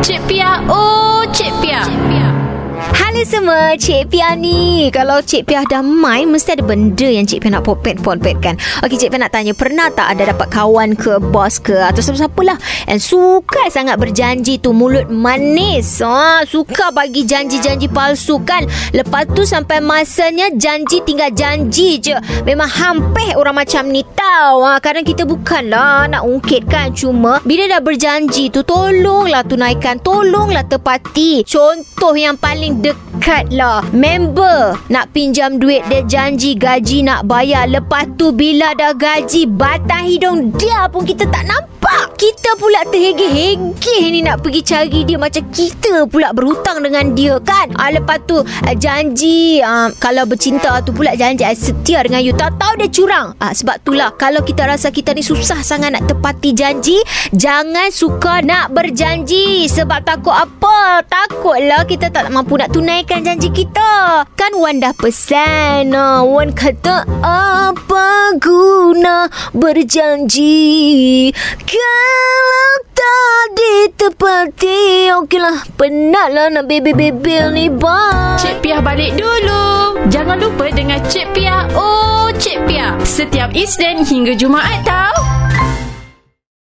Cik Pia, oh Cik Pia. Halo semua, Cik Pia ni. Kalau Cik Pia dah main, mesti ada benda yang Cik Pia nak popet-popet kan. Okey, Cik Pia nak tanya, pernah tak ada dapat kawan ke, bos ke, atau siapa-siapa lah yang suka sangat berjanji tu, mulut manis. Ha, suka bagi janji-janji palsu kan. Lepas tu sampai masanya janji tinggal janji je. Memang hampir orang macam ni tahu. Ha, kadang kita bukanlah nak ungkit kan. Cuma, bila dah berjanji tu, tolonglah tunaikan. Tolonglah tepati. Contoh yang paling dekat lah. Member Nak pinjam duit Dia janji gaji nak bayar. Lepas tu bila dah gaji Batang hidung dia pun kita tak nampak pula terhegeh-hegeh ni Nak pergi cari dia Macam kita pula berhutang dengan dia kan ah, Lepas tu ah, janji ah, Kalau bercinta tu pula janji ah, setia dengan you Tahu-tahu dia curang ah, Sebab itulah Kalau kita rasa kita ni susah sangat nak tepati janji Jangan suka nak berjanji Sebab takut apa? Takutlah kita tak mampu nak tunaikan janji kita. Kan Wan dah pesan. Uh, Wan kata apa guna berjanji kalau tak ditepati. Okeylah, penatlah nak bebel-bebel ni, bang. Cik Pia balik dulu. Jangan lupa dengan Cik Pia, oh Cik Pia. Setiap Isnin hingga Jumaat tau.